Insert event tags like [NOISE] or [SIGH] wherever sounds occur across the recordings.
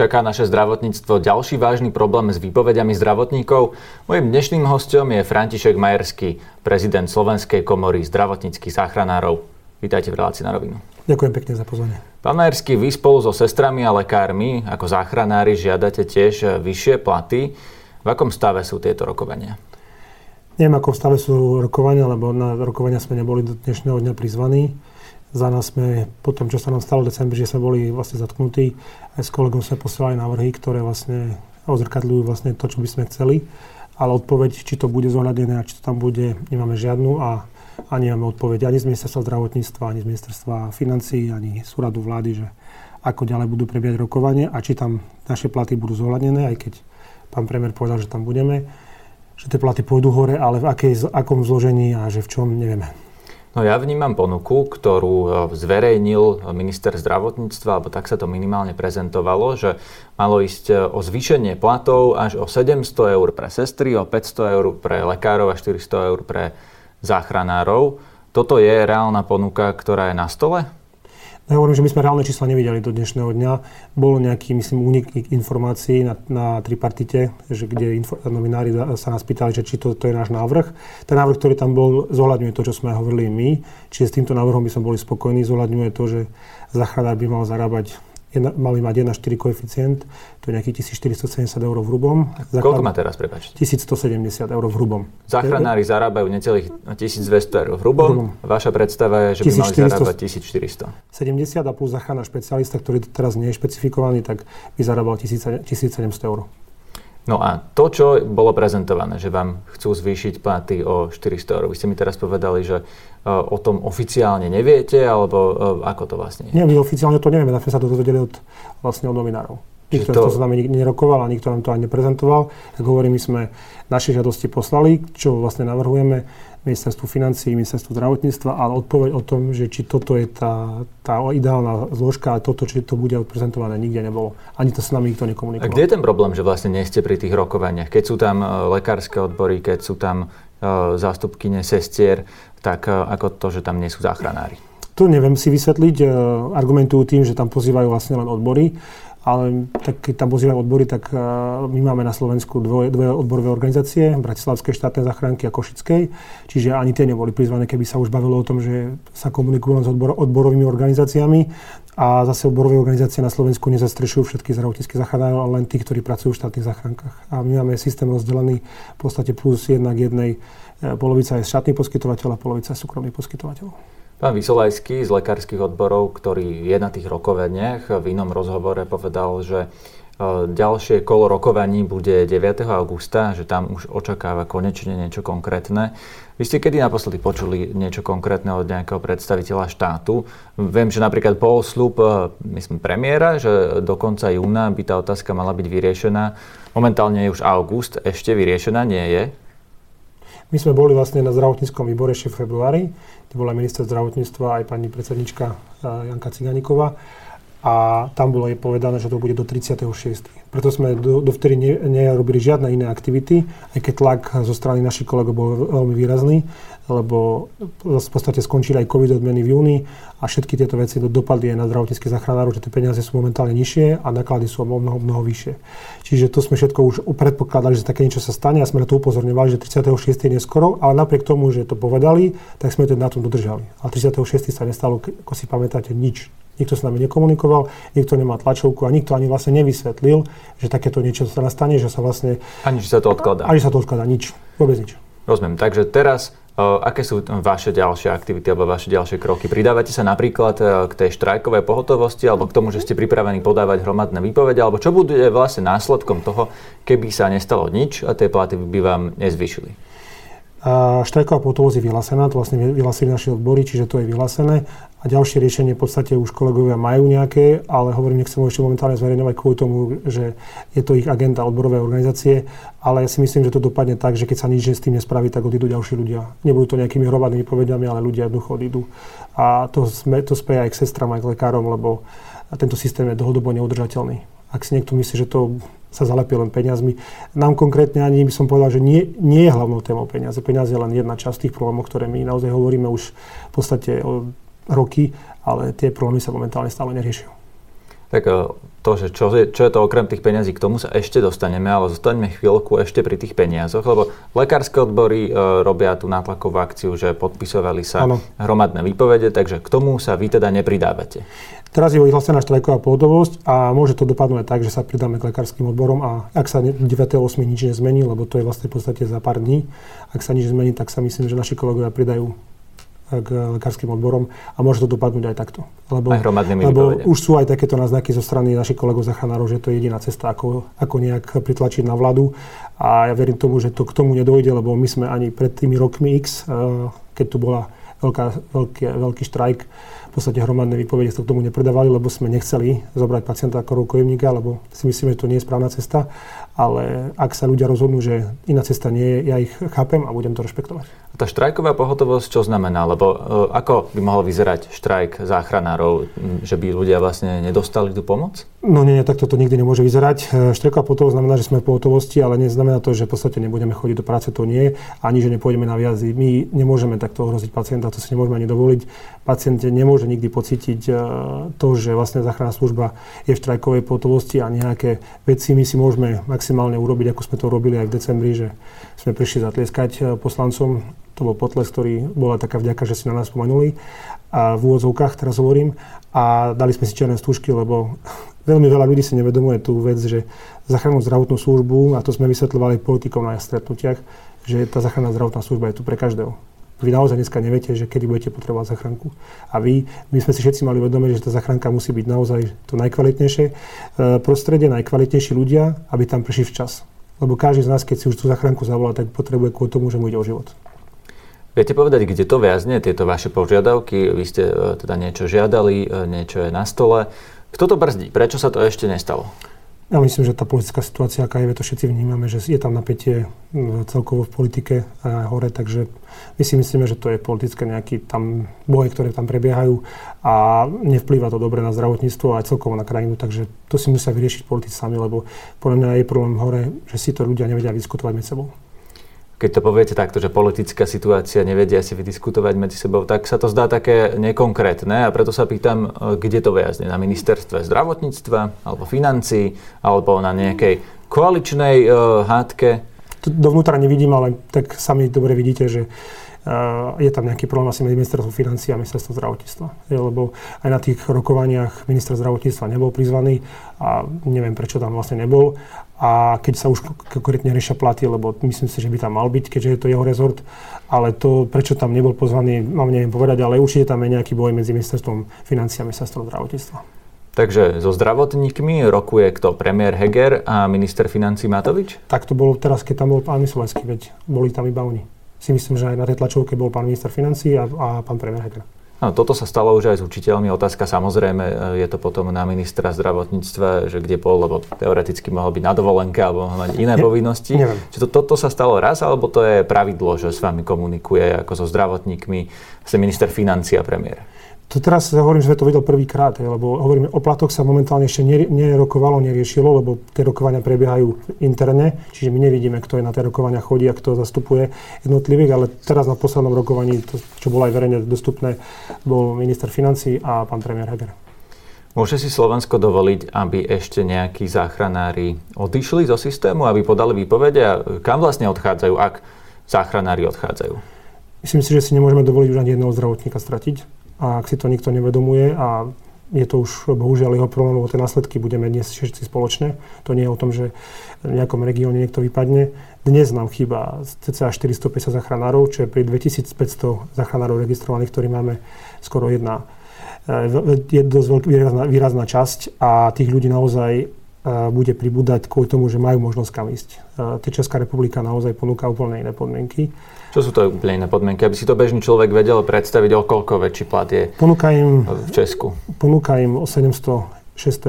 Čaká naše zdravotníctvo ďalší vážny problém s výpovediami zdravotníkov? Mojím dnešným hostom je František Majerský, prezident Slovenskej komory zdravotníckých záchranárov. Vítajte v relácii na rovinu. Ďakujem pekne za pozvanie. Pán Majerský, vy spolu so sestrami a lekármi ako záchranári žiadate tiež vyššie platy. V akom stave sú tieto rokovania? Neviem, akom stave sú rokovania, lebo na rokovania sme neboli do dnešného dňa prizvaní. Za nás sme, po tom, čo sa nám stalo v decembri, že sme boli vlastne zatknutí, aj s kolegom sme posielali návrhy, ktoré vlastne ozrkadľujú vlastne to, čo by sme chceli. Ale odpoveď, či to bude zohľadené a či to tam bude, nemáme žiadnu a ani nemáme odpoveď ani z ministerstva zdravotníctva, ani z ministerstva financí, ani z úradu vlády, že ako ďalej budú prebiehať rokovanie a či tam naše platy budú zohľadené, aj keď pán premiér povedal, že tam budeme, že tie platy pôjdu hore, ale v akej, akom zložení a že v čom, nevieme. No ja vnímam ponuku, ktorú e, zverejnil minister zdravotníctva, alebo tak sa to minimálne prezentovalo, že malo ísť e, o zvýšenie platov až o 700 eur pre sestry, o 500 eur pre lekárov a 400 eur pre záchranárov. Toto je reálna ponuka, ktorá je na stole? Ja hovorím, že my sme reálne čísla nevideli do dnešného dňa. Bol nejaký, myslím, únik informácií na, na tripartite, že kde info, novinári sa nás pýtali, že či to, to je náš návrh. Ten návrh, ktorý tam bol, zohľadňuje to, čo sme hovorili my. Čiže s týmto návrhom by sme boli spokojní. Zohľadňuje to, že záchranár by mal zarábať jedna, mali mať 1,4 koeficient, to je nejakých 1470 eur v hrubom. Koľko má teraz, prepáčte? 1170 eur v hrubom. Záchranári zarábajú necelých 1200 eur v hrubom. hrubom. Vaša predstava je, že by mali zarábať 1400. 70 a plus záchranár špecialista, ktorý teraz nie je špecifikovaný, tak by zarábal 1700 eur. No a to, čo bolo prezentované, že vám chcú zvýšiť platy o 400 eur, vy ste mi teraz povedali, že e, o tom oficiálne neviete, alebo e, ako to vlastne je? Nie, my oficiálne to nevieme, sme sa to dozvedeli od, vlastne od novinárov. Nikto to... to s nami nerokoval a nikto nám to ani neprezentoval. Tak hovorím, my sme naše žiadosti poslali, čo vlastne navrhujeme ministerstvu financí, ministerstvu zdravotníctva, ale odpoveď o tom, že či toto je tá, tá ideálna zložka a toto, či to bude odprezentované, nikde nebolo. Ani to s nami nikto nekomunikoval. A kde je ten problém, že vlastne nie ste pri tých rokovaniach? Keď sú tam e, lekárske odbory, keď sú tam uh, zástupkyne sestier, tak uh, ako to, že tam nie sú záchranári? To neviem si vysvetliť. Argumentujú tým, že tam pozývajú vlastne len odbory ale tak keď tam pozývajú odbory, tak uh, my máme na Slovensku dvoje, dve odborové organizácie, Bratislavskej štátnej zachránky a Košickej, čiže ani tie neboli prizvané, keby sa už bavilo o tom, že sa komunikujú len s odbor, odborovými organizáciami a zase odborové organizácie na Slovensku nezastrešujú všetky zdravotnícke zachránky, ale len tí, ktorí pracujú v štátnych zachránkach. A my máme systém rozdelený v podstate plus jednak jednej, e, polovica je štátny poskytovateľ a polovica je súkromný poskytovateľ. Pán Vysolajský z lekárskych odborov, ktorý je na tých rokovaniach, v inom rozhovore povedal, že e, ďalšie kolo rokovaní bude 9. augusta, že tam už očakáva konečne niečo konkrétne. Vy ste kedy naposledy počuli niečo konkrétne od nejakého predstaviteľa štátu? Viem, že napríklad bol slub, e, myslím, premiéra, že do konca júna by tá otázka mala byť vyriešená. Momentálne je už august, ešte vyriešená nie je. My sme boli vlastne na zdravotníckom výbore ešte v februári, kde bola minister zdravotníctva aj pani predsednička eh, Janka Ciganíková a tam bolo jej povedané, že to bude do 36. Preto sme do, dovtedy ne, nerobili žiadne iné aktivity, aj keď tlak zo strany našich kolegov bol veľmi výrazný, lebo v podstate skončili aj COVID odmeny v júni a všetky tieto veci dopadli aj na zdravotníckých zachránárov, že tie peniaze sú momentálne nižšie a náklady sú o mnoho, mnoho vyššie. Čiže to sme všetko už predpokladali, že také niečo sa stane a sme na to upozorňovali, že 36. je neskoro, ale napriek tomu, že to povedali, tak sme to na tom dodržali. A 36. sa nestalo, ako si pamätáte, nič nikto s nami nekomunikoval, nikto nemá tlačovku a nikto ani vlastne nevysvetlil, že takéto niečo sa nastane, že sa vlastne... Ani že sa to odkladá. Ani sa to odkladá, nič. Vôbec nič. Rozumiem. Takže teraz aké sú vaše ďalšie aktivity alebo vaše ďalšie kroky? Pridávate sa napríklad k tej štrajkovej pohotovosti alebo k tomu, že ste pripravení podávať hromadné výpovede, alebo čo bude vlastne následkom toho, keby sa nestalo nič a tie platy by vám nezvyšili? Štrajková pohotovosť je vyhlásená, to vlastne vyhlásili naši odbory, čiže to je vyhlásené. A ďalšie riešenie v podstate už kolegovia majú nejaké, ale hovorím, nechcem ho ešte momentálne zverejňovať kvôli tomu, že je to ich agenda odborové organizácie, ale ja si myslím, že to dopadne tak, že keď sa nič s tým nespraví, tak odídu ďalší ľudia. Nebudú to nejakými hromadnými povediami, ale ľudia jednoducho odídu. A to, sme, to speje aj k sestram, aj k lekárom, lebo tento systém je dlhodobo neudržateľný. Ak si niekto myslí, že to sa zalepí len peniazmi. Nám konkrétne ani by som povedal, že nie, nie je hlavnou témou peniaze. Peniaze je len jedna časť tých problémov, ktoré my naozaj hovoríme už v podstate roky, ale tie problémy sa momentálne stále neriešia. Tak to, že čo je, čo je to okrem tých peniazí, k tomu sa ešte dostaneme, ale zostaneme chvíľku ešte pri tých peniazoch, lebo lekárske odbory e, robia tú nátlakovú akciu, že podpisovali sa ano. hromadné výpovede, takže k tomu sa vy teda nepridávate. Teraz je vyhlásená štrajková pohotovosť a môže to dopadnúť tak, že sa pridáme k lekárskym odborom a ak sa 9.8. nič nezmení, lebo to je vlastne v podstate za pár dní, ak sa nič zmení, tak sa myslím, že naši kolegovia pridajú k lekárskym odborom a môže to dopadnúť aj takto. Lebo, aj lebo už sú aj takéto náznaky zo strany našich kolegov zachránárov, že to je jediná cesta, ako, ako nejak pritlačiť na vládu a ja verím tomu, že to k tomu nedojde, lebo my sme ani pred tými rokmi X, eh, keď tu bola veľká, veľký, veľký štrajk, v podstate hromadné výpovede sa k tomu nepredávali, lebo sme nechceli zobrať pacienta ako rukojemníka, lebo si myslíme, že to nie je správna cesta. Ale ak sa ľudia rozhodnú, že iná cesta nie je, ja ich chápem a budem to rešpektovať. Tá štrajková pohotovosť čo znamená? Lebo e, ako by mohol vyzerať štrajk záchranárov? Že by ľudia vlastne nedostali tú pomoc? No nie, nie takto to nikdy nemôže vyzerať. E, štrajková pohotovosť znamená, že sme v pohotovosti, ale neznamená to, že v podstate nebudeme chodiť do práce, to nie. Ani, že nepôjdeme na viazy. My nemôžeme takto ohroziť pacienta, to si nemôžeme ani dovoliť. Pacient nemôže nikdy pocítiť e, to, že vlastne záchranná služba je v štrajkovej pohotovosti a nejaké veci my si môžeme maximálne urobiť, ako sme to robili aj v decembri, že sme prišli zatlieskať poslancom to bol potles, ktorý bola taká vďaka, že si na nás spomenuli a v úvodzovkách teraz hovorím a dali sme si čierne stúžky, lebo [LAUGHS] veľmi veľa ľudí si nevedomuje tú vec, že zachránnu zdravotnú službu, a to sme vysvetľovali politikom na stretnutiach, že tá záchranná zdravotná služba je tu pre každého. Vy naozaj dneska neviete, že kedy budete potrebovať zachránku. A vy, my sme si všetci mali vedomie, že tá zachránka musí byť naozaj to najkvalitnejšie e, prostredie, najkvalitnejší ľudia, aby tam prišli včas. Lebo každý z nás, keď si už tú zachránku zavolá, tak potrebuje kvôli tomu, že mu ide o život. Viete povedať, kde to viazne, tieto vaše požiadavky? Vy ste e, teda niečo žiadali, e, niečo je na stole. Kto to brzdí? Prečo sa to ešte nestalo? Ja myslím, že tá politická situácia, aká je, to všetci vnímame, že je tam napätie celkovo v politike a hore, takže my si myslíme, že to je politické nejaký tam boje, ktoré tam prebiehajú a nevplýva to dobre na zdravotníctvo a celkovo na krajinu, takže to si musia vyriešiť politici sami, lebo podľa mňa je problém hore, že si to ľudia nevedia diskutovať medzi sebou keď to poviete takto, že politická situácia nevedia si vydiskutovať medzi sebou, tak sa to zdá také nekonkrétne a preto sa pýtam, e, kde to viazne? Na ministerstve zdravotníctva, alebo financí, alebo na nejakej koaličnej uh, hádke? Dovnútra nevidím, ale tak sami dobre vidíte, že je tam nejaký problém asi medzi ministerstvom financí a ministerstvom zdravotníctva. Lebo aj na tých rokovaniach minister zdravotníctva nebol prizvaný a neviem, prečo tam vlastne nebol. A keď sa už konkrétne riešia platy, lebo myslím si, že by tam mal byť, keďže je to jeho rezort, ale to, prečo tam nebol pozvaný, mám neviem povedať, ale určite tam je nejaký boj medzi ministerstvom financí a ministerstvom zdravotníctva. Takže so zdravotníkmi rokuje kto? Premiér Heger a minister financí Matovič? Tak to bolo teraz, keď tam bol pán Myslovenský, veď boli tam iba oni si myslím, že aj na tej tlačovke bol pán minister financí a, a pán premiér Heger. No, toto sa stalo už aj s učiteľmi. Otázka samozrejme je to potom na ministra zdravotníctva, že kde bol, lebo teoreticky mohol byť na dovolenke alebo mohol mať iné ne, povinnosti. Neviem. To, toto sa stalo raz, alebo to je pravidlo, že s vami komunikuje ako so zdravotníkmi, ste minister financí a premiér? To teraz hovorím, že sme to videl prvýkrát, lebo hovoríme, o platoch sa momentálne ešte nerokovalo, neriešilo, lebo tie rokovania prebiehajú interne, čiže my nevidíme, kto je na tie rokovania chodí a kto zastupuje jednotlivých, ale teraz na poslednom rokovaní, to, čo bolo aj verejne dostupné, bol minister financí a pán premiér Heger. Môže si Slovensko dovoliť, aby ešte nejakí záchranári odišli zo systému, aby podali výpovede a kam vlastne odchádzajú, ak záchranári odchádzajú? Myslím si, že si nemôžeme dovoliť už ani jedného zdravotníka stratiť a ak si to nikto nevedomuje a je to už bohužiaľ jeho problém, lebo tie následky budeme dnes všetci spoločne. To nie je o tom, že v nejakom regióne niekto vypadne. Dnes nám chýba cca 450 zachránárov, čo je pri 2500 zachránárov registrovaných, ktorí máme skoro jedna e, je dosť veľký, výrazná, výrazná časť a tých ľudí naozaj e, bude pribúdať kvôli tomu, že majú možnosť kam ísť. E, Česká republika naozaj ponúka úplne iné podmienky. Čo sú to úplne iné podmienky, aby si to bežný človek vedel predstaviť, o koľko väčší plat je ponúka im, v Česku? Ponúka im o 706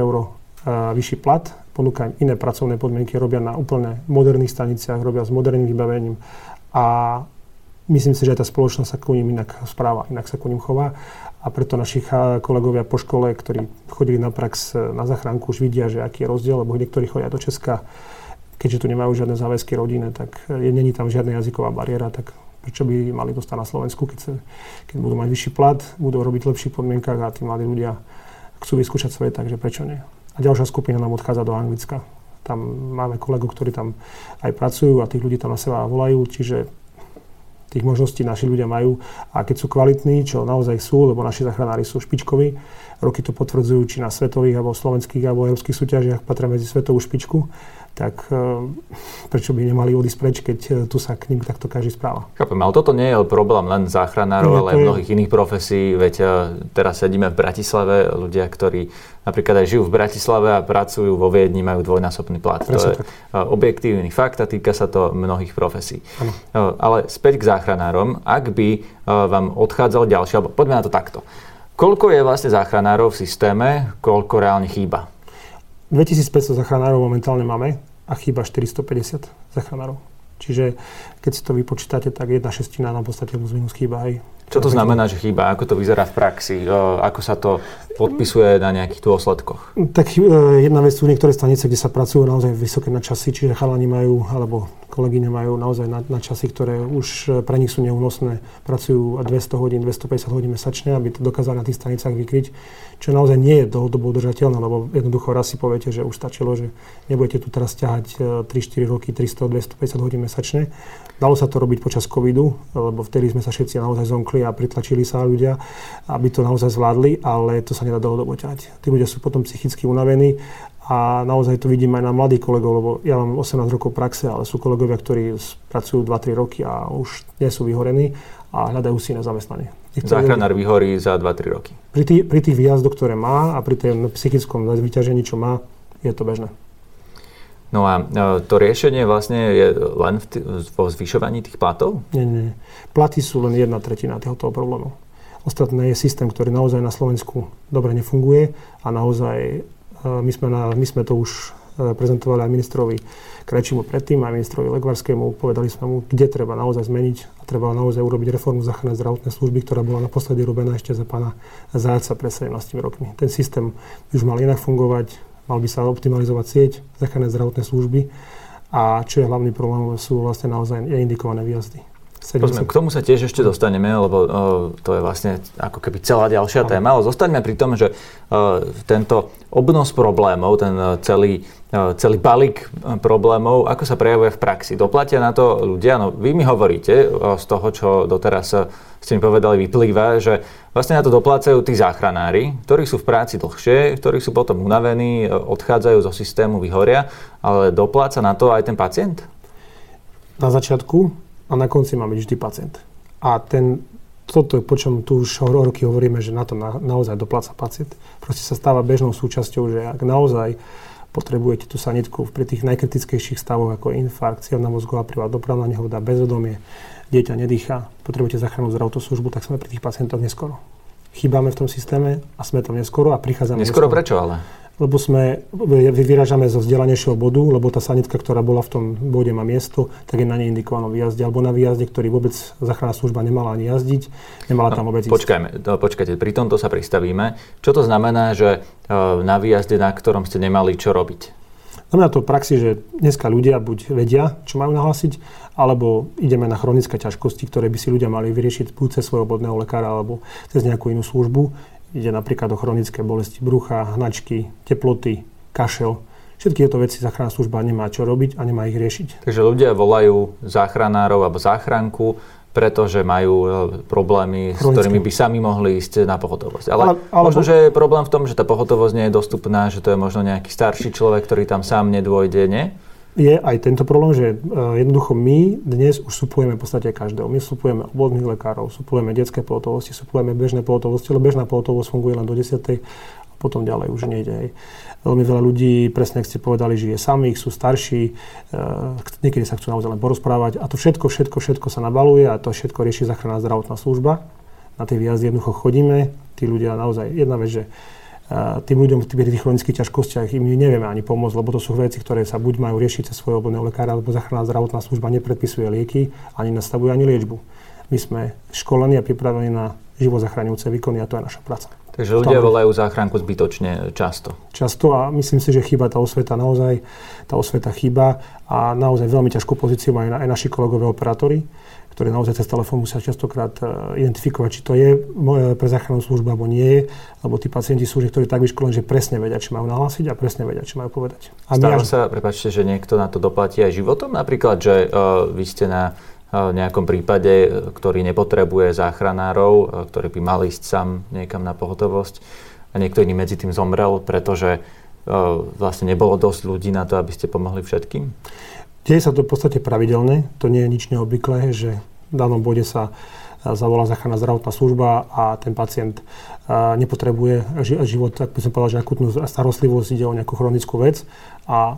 eur vyšší plat, ponúka im iné pracovné podmienky, robia na úplne moderných staniciach, robia s moderným vybavením. A myslím si, že aj tá spoločnosť sa ku ním inak správa, inak sa ku ním chová. A preto naši kolegovia po škole, ktorí chodili na prax e, na zachránku, už vidia, že aký je rozdiel, lebo niektorí chodia do Česka keďže tu nemajú žiadne záväzky rodine, tak je, není tam žiadna jazyková bariéra, tak prečo by mali dostať na Slovensku, keď, sa, keď budú mať vyšší plat, budú robiť v lepších podmienkach a tí mladí ľudia chcú vyskúšať svoje, takže prečo nie. A ďalšia skupina nám odchádza do Anglicka. Tam máme kolegov, ktorí tam aj pracujú a tých ľudí tam na seba volajú, čiže tých možností naši ľudia majú a keď sú kvalitní, čo naozaj sú, lebo naši zachranári sú špičkoví, roky to potvrdzujú, či na svetových alebo slovenských alebo európskych súťažiach patria medzi svetovú špičku, tak e, prečo by nemali odísť preč, keď e, tu sa k ním takto každý správa. Chápem, ale toto nie je problém len záchranárov, ale aj mnohých iných profesí. Veď e, teraz sedíme v Bratislave, ľudia, ktorí napríklad aj žijú v Bratislave a pracujú vo Viedni, majú dvojnásobný plat. Presne to je tak. objektívny fakt a týka sa to mnohých profesí. Ano. Ale späť k záchranárom, ak by vám odchádzal ďalší, alebo poďme na to takto. Koľko je vlastne záchranárov v systéme, koľko reálne chýba? 2500 zachránárov momentálne máme a chýba 450 zachránárov. Čiže keď si to vypočítate, tak jedna šestina nám v podstate plus minus chýba. Hej. Čo to znamená, že chýba? Ako to vyzerá v praxi? Ako sa to podpisuje na nejakých dôsledkoch? Tak e, jedna vec sú niektoré stanice, kde sa pracujú naozaj vysoké načasy, čiže chalani majú, alebo kolegyne majú naozaj na, na časy, ktoré už e, pre nich sú neúnosné. Pracujú 200 hodín, 250 hodín mesačne, aby to dokázali na tých stanicách vykryť, čo naozaj nie je dlhodobo udržateľné, lebo jednoducho raz si poviete, že už stačilo, že nebudete tu teraz ťahať 3-4 e, roky 300-250 hodín mesačne. Dalo sa to robiť počas covidu, lebo vtedy sme sa všetci naozaj zomkli a pritlačili sa ľudia, aby to naozaj zvládli, ale to sa nedá dlhodobo ťahať. Tí ľudia sú potom psychicky unavení a naozaj to vidím aj na mladých kolegov, lebo ja mám 18 rokov praxe, ale sú kolegovia, ktorí pracujú 2-3 roky a už nie sú vyhorení a hľadajú si na zamestnanie. Záchranár vyhorí za 2-3 roky. Pri, tý, pri tých výjazdoch, ktoré má a pri tom psychickom vyťažení, čo má, je to bežné. No a e, to riešenie vlastne je len v t- vo zvyšovaní tých platov? Nie, nie. Platy sú len jedna tretina tohoto problému. Ostatné je systém, ktorý naozaj na Slovensku dobre nefunguje a naozaj e, my sme, na, my sme to už e, prezentovali aj ministrovi Krečimu predtým, aj ministrovi Legvarskému. Povedali sme mu, kde treba naozaj zmeniť a treba naozaj urobiť reformu záchrannej zdravotnej služby, ktorá bola naposledy robená ešte za pána Záca pred 17 rokmi. Ten systém už mal inak fungovať, mal by sa optimalizovať sieť záchranné zdravotné služby a čo je hlavný problém, sú vlastne naozaj neindikované výjazdy. Pozme, k tomu sa tiež ešte dostaneme, lebo uh, to je vlastne ako keby celá ďalšia téma, ale zostaňme pri tom, že uh, tento obnos problémov, ten uh, celý, uh, celý balík uh, problémov, ako sa prejavuje v praxi. Doplatia na to ľudia? No, vy mi hovoríte uh, z toho, čo doteraz uh, ste mi povedali, vyplýva, že vlastne na to doplácajú tí záchranári, ktorí sú v práci dlhšie, ktorí sú potom unavení, odchádzajú zo systému, vyhoria, ale dopláca na to aj ten pacient? Na začiatku a na konci má byť vždy pacient. A ten, toto, po čom tu už roky hovoríme, že na to na, naozaj dopláca pacient, proste sa stáva bežnou súčasťou, že ak naozaj potrebujete tú sanitku pri tých najkritickejších stavoch ako infarkt, cievna mozgová príva, dopravná nehoda, bezvedomie, dieťa nedýcha, potrebujete zachránúť zdravotnú službu, tak sme pri tých pacientoch neskoro. Chýbame v tom systéme a sme tam neskoro a prichádzame neskoro. Neskoro prečo ale? Lebo sme, vyrážame zo vzdelanejšieho bodu, lebo tá sanitka, ktorá bola v tom bode má miesto, tak je na nej indikovanom výjazde, alebo na výjazde, ktorý vôbec záchranná služba nemala ani jazdiť, nemala no, tam vôbec počkajme, to, počkajte, pri tomto sa pristavíme. Čo to znamená, že e, na výjazde, na ktorom ste nemali čo robiť? Znamená to v praxi, že dneska ľudia buď vedia, čo majú nahlásiť, alebo ideme na chronické ťažkosti, ktoré by si ľudia mali vyriešiť buď cez svojho obvodného lekára alebo cez nejakú inú službu. Ide napríklad o chronické bolesti brucha, hnačky, teploty, kašel. Všetky tieto veci záchranná služba nemá čo robiť a nemá ich riešiť. Takže ľudia volajú záchranárov alebo záchranku, pretože majú e, problémy, Chronické. s ktorými by sami mohli ísť na pohotovosť. Ale, ale, ale možno, že je problém v tom, že tá pohotovosť nie je dostupná, že to je možno nejaký starší človek, ktorý tam sám nedôjde, nie? Je aj tento problém, že uh, jednoducho my dnes už suplujeme v podstate každého. My suplujeme obvodných lekárov, suplujeme detské pohotovosti, suplujeme bežné pohotovosti, lebo bežná pohotovosť funguje len do 10. a potom ďalej už nejde. Veľmi veľa ľudí, presne ako ste povedali, žije samých, sú starší, uh, niekedy sa chcú naozaj len porozprávať a to všetko, všetko, všetko sa nabaluje a to všetko rieši záchranná zdravotná služba. Na tej výjazdy jednoducho chodíme, tí ľudia naozaj, jedna vec, že tým ľuďom v tých chronických ťažkostiach im nevieme ani pomôcť, lebo to sú veci, ktoré sa buď majú riešiť cez svojho obvodného lekára, alebo záchranná zdravotná služba nepredpisuje lieky, ani nastavuje ani liečbu. My sme školení a pripravení na živo zachraňujúce výkony a to je naša práca. Takže ľudia volajú záchranku zbytočne často. Často a myslím si, že chýba tá osveta naozaj, tá osveta chýba a naozaj veľmi ťažkú pozíciu majú aj naši kolegové operátori, ktoré naozaj cez telefón musia častokrát uh, identifikovať, či to je pre záchrannú službu alebo nie je, lebo tí pacienti sú, že ktorí tak vyškolení, že presne vedia, či majú nahlásiť a presne vedia, či majú povedať. A Stáva až... sa, prepačte, že niekto na to doplatí aj životom? Napríklad, že uh, vy ste na nejakom prípade, ktorý nepotrebuje záchranárov, ktorý by mal ísť sám niekam na pohotovosť a niekto iný medzi tým zomrel, pretože vlastne nebolo dosť ľudí na to, aby ste pomohli všetkým? Deje sa to v podstate pravidelne, to nie je nič neobvyklé, že v danom bode sa zavolá záchranná zdravotná služba a ten pacient nepotrebuje život, tak by som povedal, že akutnú starostlivosť, ide o nejakú chronickú vec a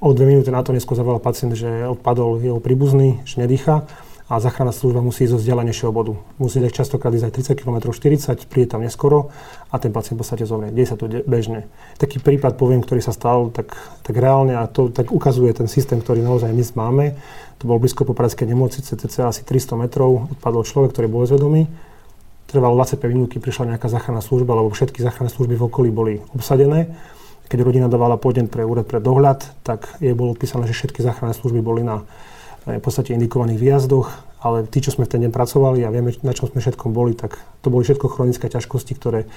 O dve minúty na to neskôr zavolal pacient, že odpadol jeho príbuzný, že nedýcha a záchranná služba musí ísť zo vzdialenejšieho bodu. Musí ísť častokrát ísť aj 30 km, 40, príde tam neskoro a ten pacient v podstate zomrie. Deje sa to bežne. Taký prípad poviem, ktorý sa stal tak, tak reálne a to tak ukazuje ten systém, ktorý naozaj dnes máme. To bol blízko po Pražskej nemocnice, cca asi 300 metrov, odpadol človek, ktorý bol zvedomý. Trvalo 25 minút, prišla nejaká záchranná služba, lebo všetky záchranné služby v okolí boli obsadené keď rodina dávala podnet pre úrad pre dohľad, tak jej bolo odpísané, že všetky záchranné služby boli na v podstate indikovaných výjazdoch, ale tí, čo sme v ten deň pracovali a vieme, na čom sme všetkom boli, tak to boli všetko chronické ťažkosti, ktoré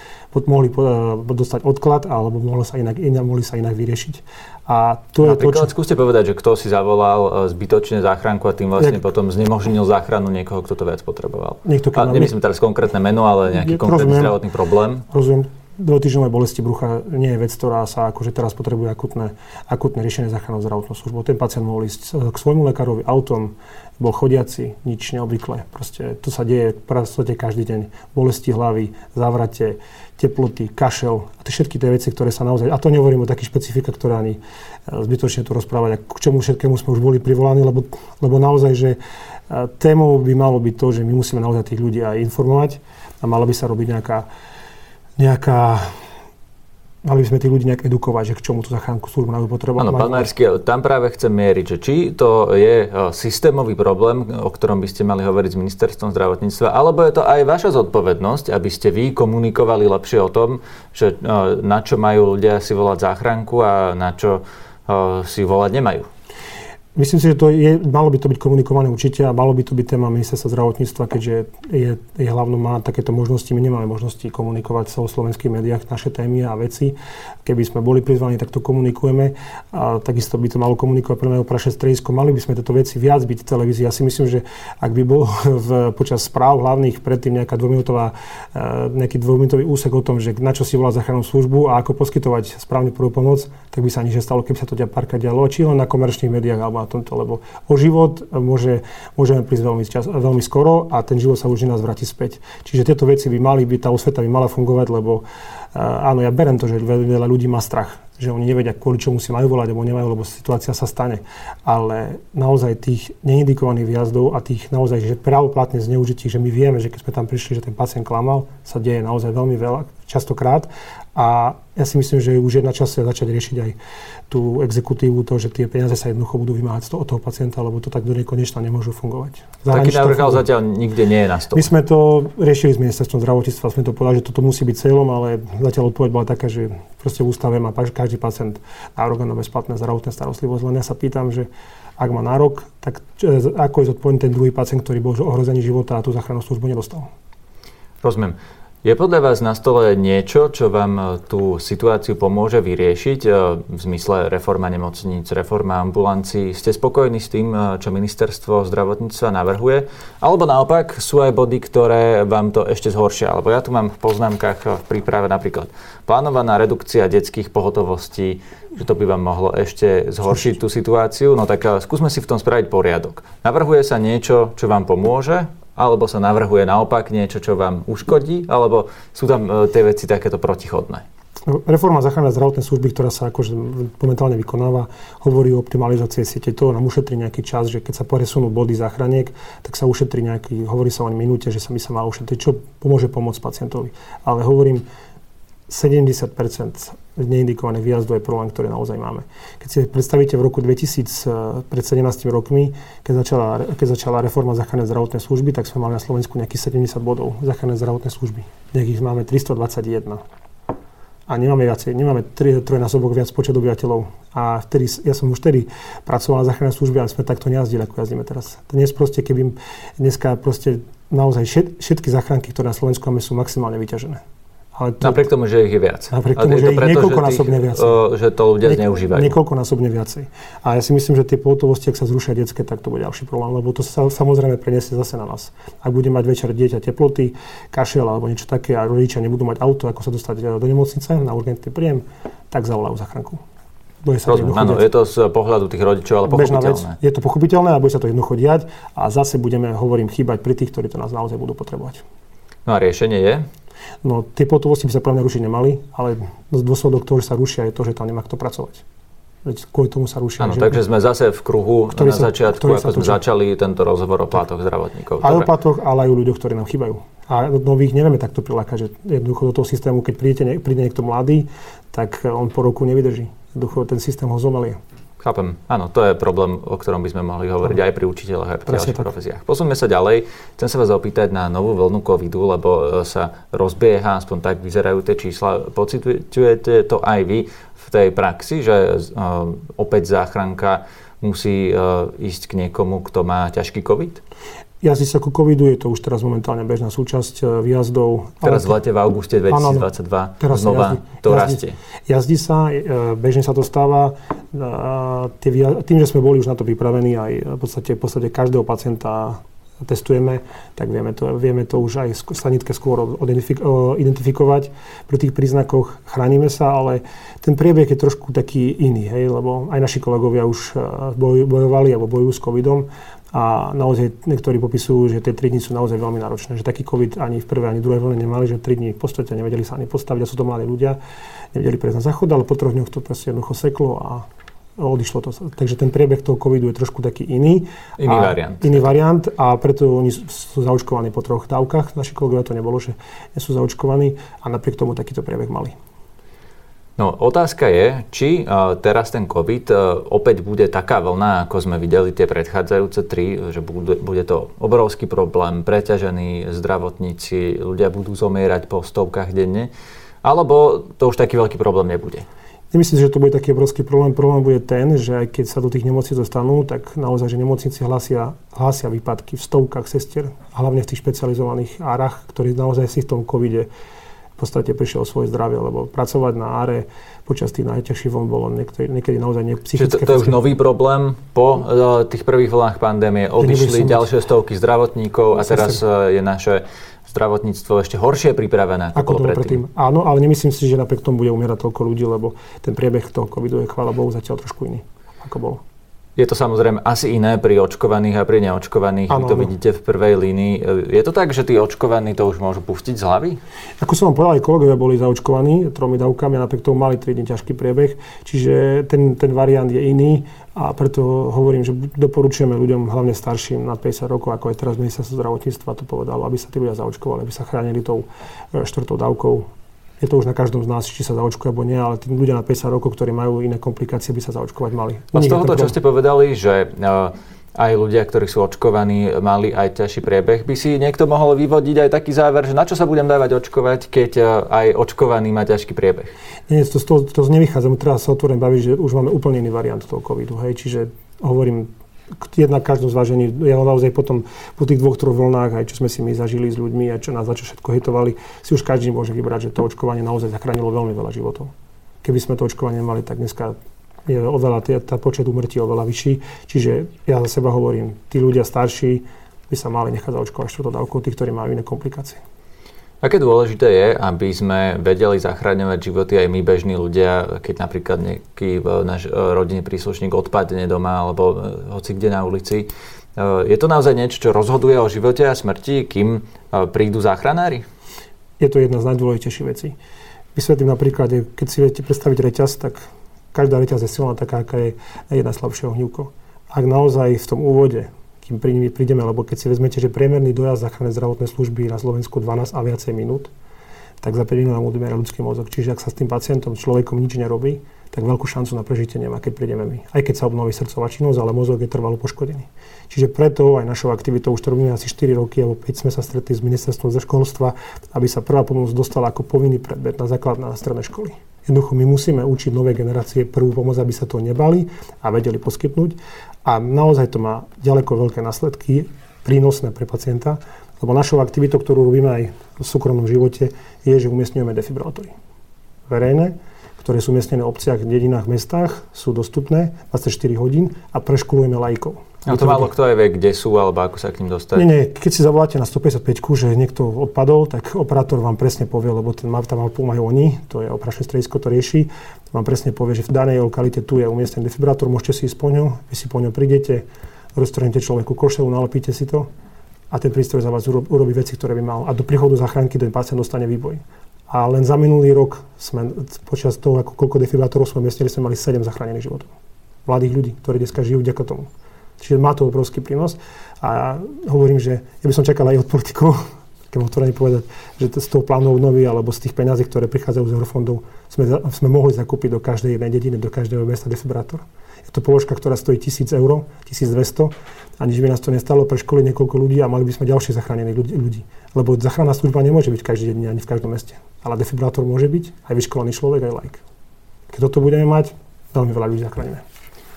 mohli eh, dostať odklad, alebo mohlo sa inak, inak, mohli sa inak vyriešiť. A to Napríklad je to, čo... skúste povedať, že kto si zavolal eh, zbytočne záchranku a tým vlastne Jak... potom znemožnil záchranu niekoho, kto to viac potreboval. Niekto, a nemyslím teraz konkrétne meno, ale nejaký konkrétny zdravotný problém. Rozumiem dvojtýždňové bolesti brucha nie je vec, ktorá sa akože teraz potrebuje akutné, akutné riešenie záchrannou zdravotnou službou. Ten pacient mohol ísť k svojmu lekárovi autom, bol chodiaci, nič neobvyklé. Proste to sa deje v podstate každý deň. Bolesti hlavy, závrate, teploty, kašel a tie všetky tie veci, ktoré sa naozaj... A to nehovorím o takých špecifika, ktoré ani e, zbytočne tu rozprávať, a k čomu všetkému sme už boli privolaní, lebo, lebo naozaj, že e, témou by malo byť to, že my musíme naozaj tých ľudí aj informovať a mala by sa robiť nejaká nejaká mali by sme tých ľudí nejak edukovať, že k čomu tú zachránku službu majú potrebovať. Áno, pán Majerský, tam práve chcem mieriť, že či to je e, systémový problém, o ktorom by ste mali hovoriť s ministerstvom zdravotníctva, alebo je to aj vaša zodpovednosť, aby ste vy komunikovali lepšie o tom, že e, na čo majú ľudia si volať záchranku a na čo e, si volať nemajú. Myslím si, že to je, malo by to byť komunikované určite a malo by to byť téma ministerstva zdravotníctva, keďže je, je hlavno má takéto možnosti. My nemáme možnosti komunikovať sa o slovenských médiách naše témy a veci. Keby sme boli prizvaní, tak to komunikujeme. A takisto by to malo komunikovať pre mňa praše stredisko. Mali by sme tieto veci viac byť v televízii. Ja si myslím, že ak by bol [LAUGHS] v, počas správ hlavných predtým nejaká dvojminútová, e, nejaký dvojminútový úsek o tom, že na čo si volá záchrannú službu a ako poskytovať správne prvú pomoc, tak by sa nič nestalo, keby sa to párkrát dialo, či len na komerčných médiách alebo na tomto, lebo o život môže, môžeme prísť veľmi, čas, veľmi skoro a ten život sa už nás vráti späť. Čiže tieto veci by mali byť, tá osveta by mala fungovať, lebo uh, áno, ja berem to, že veľa ľudí má strach že oni nevedia, kvôli čomu si majú volať, alebo nemajú, lebo situácia sa stane. Ale naozaj tých neindikovaných výjazdov a tých naozaj, že právoplatne zneužití, že my vieme, že keď sme tam prišli, že ten pacient klamal, sa deje naozaj veľmi veľa, častokrát. A ja si myslím, že už je na čase začať riešiť aj tú exekutívu, to, že tie peniaze sa jednoducho budú vymáhať od toho pacienta, lebo to tak do nekonečna nemôžu fungovať. Taký návrh ale zatiaľ nikde nie je na stole. My sme to riešili s ministerstvom zdravotníctva, sme to povedali, že toto musí byť cieľom, ale zatiaľ odpoveď bola taká, že proste v ústave má každý pacient nárok na bezplatné zdravotné starostlivosť. Len ja sa pýtam, že ak má nárok, tak ako je zodpovedný ten druhý pacient, ktorý bol ohrozený života a tú záchrannú službu nedostal. Rozumiem. Je podľa vás na stole niečo, čo vám e, tú situáciu pomôže vyriešiť e, v zmysle reforma nemocníc, reforma ambulancií? Ste spokojní s tým, e, čo ministerstvo zdravotníctva navrhuje? Alebo naopak sú aj body, ktoré vám to ešte zhoršia? Alebo ja tu mám v poznámkach v príprave napríklad plánovaná redukcia detských pohotovostí, že to by vám mohlo ešte zhoršiť tú situáciu. No tak skúsme si v tom spraviť poriadok. Navrhuje sa niečo, čo vám pomôže alebo sa navrhuje naopak niečo, čo vám uškodí, alebo sú tam e, tie veci takéto protichodné? Reforma záchrannej zdravotnej služby, ktorá sa akože momentálne vykonáva, hovorí o optimalizácii siete. To nám ušetrí nejaký čas, že keď sa presunú body záchraniek, tak sa ušetrí nejaký, hovorí sa o minúte, že sa mi sa má ušetriť, čo pomôže pomôcť pacientovi. Ale hovorím, 70% neindikovaných výjazdov je problém, ktorý naozaj máme. Keď si predstavíte v roku 2000, eh, pred 17 rokmi, keď začala, keď začala reforma záchrannej zdravotnej služby, tak sme mali na Slovensku nejakých 70 bodov záchrannej zdravotnej služby. Nejakých máme 321. a nemáme viacej, nemáme tri, trojnásobok viac počet obyvateľov. A vtedy, ja som už vtedy pracoval na záchrannej službe a sme takto nejazdili, ako jazdíme teraz. Dnes proste, keby dneska proste naozaj všetky záchranky, ktoré na Slovensku máme, sú maximálne vyťažené. Ale to, napriek tomu, že ich je viac. Napriek tomu, že je ich niekoľkonásobne viacej. Že to ľudia Niek- zneužívajú. Niekoľkonásobne viacej. A ja si myslím, že tie pohotovosti, ak sa zrušia detské, tak to bude ďalší problém, lebo to sa samozrejme preniesie zase na nás. Ak bude mať večer dieťa teploty, kašel alebo niečo také a rodičia nebudú mať auto, ako sa dostať e, do nemocnice na urgentný príjem, tak zavolajú záchranku. Rozumiem, áno, je to z pohľadu tých rodičov, ale pochopiteľné. Vec, je to pochopiteľné a bude sa to jednoducho diať a zase budeme, hovorím, chýbať pri tých, ktorí to nás naozaj budú potrebovať. No a riešenie je? No tie potovosti by sa mňa rušiť nemali, ale dôsledok toho, že sa rušia, je to, že tam nemá kto pracovať. Veď kvôli tomu sa rušia. Áno, takže sme zase v kruhu ktorý na sa, začiatku, ako sme začali tento rozhovor o platoch zdravotníkov. Aj o platoch, ale aj o ľuďoch, ktorí nám chýbajú. A nových nevieme takto prilákať, že jednoducho do toho systému, keď príde, príde niekto mladý, tak on po roku nevydrží. Jednoducho ten systém ho zomelie. Chápem. Áno, to je problém, o ktorom by sme mohli hovoriť aj pri učiteľoch, aj pri Presne ďalších tak. profesiách. Posuňme sa ďalej. Chcem sa vás opýtať na novú vlnu covidu, lebo e, sa rozbieha, aspoň tak vyzerajú tie čísla. Pocitujete to aj vy v tej praxi, že uh, opäť záchranka musí uh, ísť k niekomu, kto má ťažký covid? Jazdí sa ku covidu, je to už teraz momentálne bežná súčasť e, výjazdov. Teraz v lete v auguste 2022 teraz znova jazdí, to jazdí, rastie. Jazdí sa, e, bežne sa to stáva. E, tým, že sme boli už na to pripravení, aj v podstate, v podstate každého pacienta testujeme, tak vieme to, vieme to už aj sanitke skôr identifikovať. Pri tých príznakoch chránime sa, ale ten priebeh je trošku taký iný, hej, lebo aj naši kolegovia už bojovali alebo bojujú s covidom a naozaj niektorí popisujú, že tie 3 dni sú naozaj veľmi náročné. Že taký COVID ani v prvej, ani v druhej vlne nemali, že 3 dní v podstate nevedeli sa ani postaviť a sú to mladí ľudia. Nevedeli prejsť na záchod, ale po troch dňoch to proste jednoducho seklo a odišlo to. Takže ten priebeh toho covidu je trošku taký iný. Iný variant. Iný variant a preto oni sú zaočkovaní po troch dávkach. Naši kolegovia to nebolo, že nie sú zaočkovaní a napriek tomu takýto priebeh mali. No, otázka je, či uh, teraz ten COVID uh, opäť bude taká vlna, ako sme videli tie predchádzajúce tri, že bude, bude to obrovský problém, preťažení zdravotníci, ľudia budú zomierať po stovkách denne, alebo to už taký veľký problém nebude? Nemyslím si, že to bude taký obrovský problém. Problém bude ten, že aj keď sa do tých nemocníc dostanú, tak naozaj, že nemocnici hlásia, hlásia výpadky v stovkách sestier, hlavne v tých špecializovaných árach, ktorí naozaj si v tom covide podstate prišiel o svoje zdravie, lebo pracovať na áre počas tých najťažších vln bolo niekedy, niekedy naozaj psychické. Čiže to, to je už nový problém po uh, tých prvých vlnách pandémie. Odišli ďalšie stovky zdravotníkov a teraz uh, je naše zdravotníctvo ešte horšie pripravené ako, ako bolo predtým. predtým. Áno, ale nemyslím si, že napriek tomu bude umierať toľko ľudí, lebo ten priebeh toho covidu je, chvála Bohu, zatiaľ trošku iný, ako bolo. Je to samozrejme asi iné pri očkovaných a pri neočkovaných. Ano, Vy to ano. vidíte v prvej línii. Je to tak, že tí očkovaní to už môžu pustiť z hlavy? Ako som vám povedal, aj kolegovia boli zaočkovaní tromi dávkami a napriek tomu mali 3 dní ťažký priebeh. Čiže ten, ten variant je iný a preto hovorím, že doporučujeme ľuďom, hlavne starším nad 50 rokov, ako aj teraz ministerstvo zdravotníctva to povedalo, aby sa tí ľudia zaočkovali, aby sa chránili tou e, štvrtou dávkou je to už na každom z nás, či sa zaočkuje alebo nie, ale tí ľudia na 50 rokov, ktorí majú iné komplikácie, by sa zaočkovať mali. A z tohoto, čo ste povedali, že uh, aj ľudia, ktorí sú očkovaní, mali aj ťažší priebeh, by si niekto mohol vyvodiť aj taký záver, že na čo sa budem dávať očkovať, keď uh, aj očkovaný má ťažký priebeh? Nie, to, to, to nevychádzam. Teraz sa otvorím baviť, že už máme úplne iný variant toho covidu. Hej? Čiže hovorím, jedna každom zvážení, ja naozaj potom po tých dvoch, troch vlnách, aj čo sme si my zažili s ľuďmi a čo nás za čo všetko hitovali, si už každý môže vybrať, že to očkovanie naozaj zachránilo veľmi veľa životov. Keby sme to očkovanie mali, tak dneska je oveľa, tá počet umrtí oveľa vyšší. Čiže ja za seba hovorím, tí ľudia starší by sa mali nechať zaočkovať štvrtou dávkou, tí, ktorí majú iné komplikácie. Aké dôležité je, aby sme vedeli zachráňovať životy aj my bežní ľudia, keď napríklad nejaký e, náš e, rodinný príslušník odpadne doma alebo e, hoci kde na ulici. Je to naozaj niečo, čo rozhoduje o živote a smrti, kým prídu záchranári? Je to jedna z najdôležitejších vecí. Vysvetlím napríklad, keď si viete predstaviť reťaz, tak každá reťaz je silná taká, aká je jedna slabšie ohnívko. Ak naozaj v tom úvode kým prídeme, lebo keď si vezmete, že priemerný dojazd záchrannej zdravotnej služby na Slovensku 12 a viacej minút, tak za 5 minút nám odobiera ľudský mozog. Čiže ak sa s tým pacientom, človekom nič nerobí, tak veľkú šancu na prežitie nemá, keď prídeme my. Aj keď sa obnoví srdcová činnosť, ale mozog je trvalo poškodený. Čiže preto aj našou aktivitou už to robíme asi 4 roky, alebo 5 sme sa stretli s ministerstvom školstva, aby sa prvá pomoc dostala ako povinný predmet na základná a stredné školy. Jednoducho my musíme učiť nové generácie prvú pomoc, aby sa to nebali a vedeli poskytnúť. A naozaj to má ďaleko veľké následky, prínosné pre pacienta, lebo našou aktivitou, ktorú robíme aj v súkromnom živote, je, že umiestňujeme defibrilátory. Verejné, ktoré sú umiestnené v obciach, dedinách, mestách, sú dostupné 24 hodín a preškolujeme lajkov. A to málo kto aj vie, kde sú, alebo ako sa k ním dostať? Nie, nie, keď si zavoláte na 155, že niekto odpadol, tak operátor vám presne povie, lebo ten tam majú oni, to je operačné stredisko, to rieši, vám presne povie, že v danej lokalite tu je umiestnený defibrátor, môžete si ísť po ňu, vy si po ňu prídete, roztrhnete človeku košelu, nalepíte si to a ten prístroj za vás urobí veci, ktoré by mal. A do príchodu záchranky ten pacient dostane výboj. A len za minulý rok sme, počas toho, ako koľko defibrátorov sme umiestnili, sme mali 7 zachránených životov. Mladých ľudí, ktorí dneska žijú vďaka tomu. Čiže má to obrovský prínos. A hovorím, že ja by som čakal aj od politikov, [LAUGHS] keď otvorene povedať, že z toho plánu obnovy alebo z tých peňazí, ktoré prichádzajú z eurofondov, sme, sme mohli zakúpiť do každej jednej dediny, do každého mesta defibrátor. Je to položka, ktorá stojí 1000 eur, 1200 a nič by nás to nestalo pre školy niekoľko ľudí a mali by sme ďalšie zachránených ľudí. Lebo záchranná služba nemôže byť každý deň ani v každom meste. Ale defibrátor môže byť aj vyškolovaný človek, aj like. Keď toto budeme mať, veľmi veľa ľudí zachránime.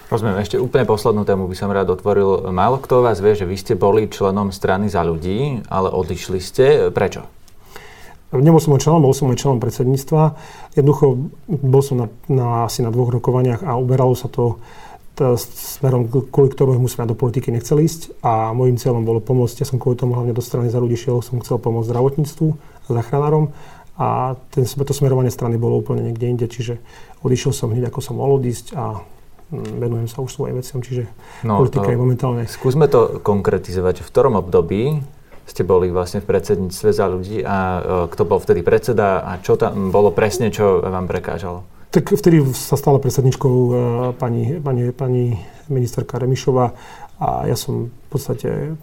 Rozumiem, ešte úplne poslednú tému by som rád otvoril. Málo kto vás vie, že vy ste boli členom strany za ľudí, ale odišli ste. Prečo? Nebol som členom, bol som môj členom predsedníctva. Jednoducho bol som na, na, asi na dvoch rokovaniach a uberalo sa to smerom, kvôli ktorému sme do politiky nechceli ísť a môjim cieľom bolo pomôcť. Ja som kvôli tomu hlavne do strany za ľudí šiel, som chcel pomôcť zdravotníctvu a záchranárom a ten, to smerovanie strany bolo úplne niekde inde, čiže odišiel som hneď, ako som mohol odísť a venujem sa už svojim veciam, čiže no, politika je momentálne... Skúsme to konkretizovať. V ktorom období ste boli vlastne v predsedníctve za ľudí a uh, kto bol vtedy predseda a čo tam bolo presne, čo vám prekážalo? Tak vtedy sa stala predsedničkou uh, pani, pani, pani ministerka Remišová a ja som v podstate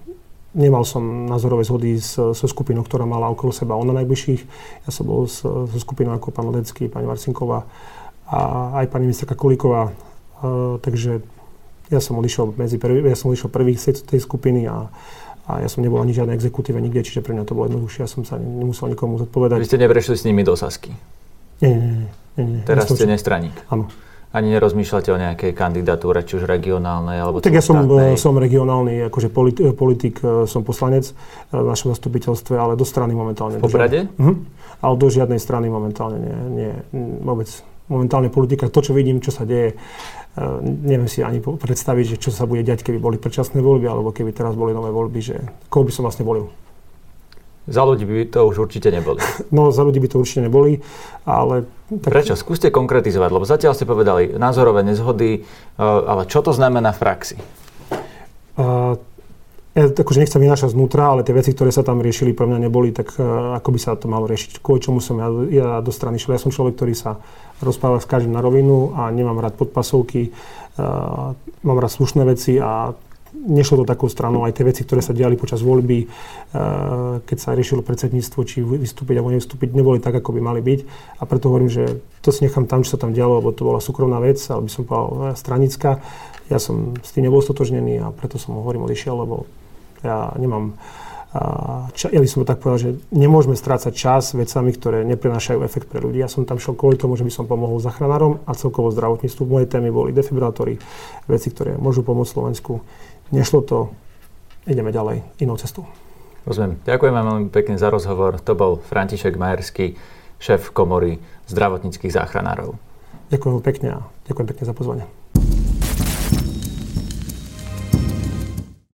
nemal som názorové zhody so, so skupinou, ktorá mala okolo seba ona najbližších. Ja som bol so, so skupinou ako pán Ledecký, pani Marcinková a aj pani ministerka Kolíková. Takže ja som odišiel medzi prvý, ja som odišiel prvý z tej skupiny a a ja som nebol ani žiadnej exekutíve nikde, čiže pre mňa to bolo jednoduchšie, ja som sa nemusel nikomu zodpovedať. Vy ste neprešli s nimi do Sasky? Nie, nie, nie. Nie, nie. Teraz ste nestraník. Áno. Ani nerozmýšľate o nejakej kandidatúre, či už regionálnej, alebo Tak ja som, eh, som regionálny, akože politik, eh, politik, eh, som poslanec v našom zastupiteľstve, ale do strany momentálne. Po Brade? Uh-huh. Ale do žiadnej strany momentálne nie, nie, vôbec. Momentálne politika, to, čo vidím, čo sa deje, neviem si ani predstaviť, že čo sa bude diať, keby boli predčasné voľby, alebo keby teraz boli nové voľby, že koho by som vlastne volil. Za ľudí by to už určite neboli. [LAUGHS] No, za ľudí by to určite neboli, ale... Tak... Prečo? Skúste konkretizovať, lebo zatiaľ ste povedali názorové nezhody, eh, ale čo to znamená v praxi? Uh, ja akože nechcem vynášať znútra, ale tie veci, ktoré sa tam riešili, pre mňa neboli, tak uh, ako by sa to malo riešiť. Kvôli čomu som ja, ja do strany šiel. Ja som človek, ktorý sa rozpráva s každým na rovinu a nemám rád podpasovky, uh, mám rád slušné veci a nešlo to takou stranou. Aj tie veci, ktoré sa diali počas voľby, eh, keď sa riešilo predsedníctvo, či vystúpiť alebo nevystúpiť, neboli tak, ako by mali byť. A preto hovorím, že to si nechám tam, čo sa tam dialo, lebo to bola súkromná vec, ale by som povedal stranická. Ja som s tým nebol stotožnený a preto som hovorím odišiel, lebo ja nemám ja by som to tak povedal, že nemôžeme strácať čas vecami, ktoré neprinášajú efekt pre ľudí. Ja som tam šiel kvôli tomu, že by som pomohol záchranárom a celkovo zdravotníctvu. Moje témy boli defibrátory, veci, ktoré môžu pomôcť Slovensku. Nešlo to, ideme ďalej inou cestou. Rozumiem. Ďakujem vám veľmi pekne za rozhovor. To bol František Majerský, šéf komory zdravotníckých záchranárov. Ďakujem pekne a ďakujem pekne za pozvanie.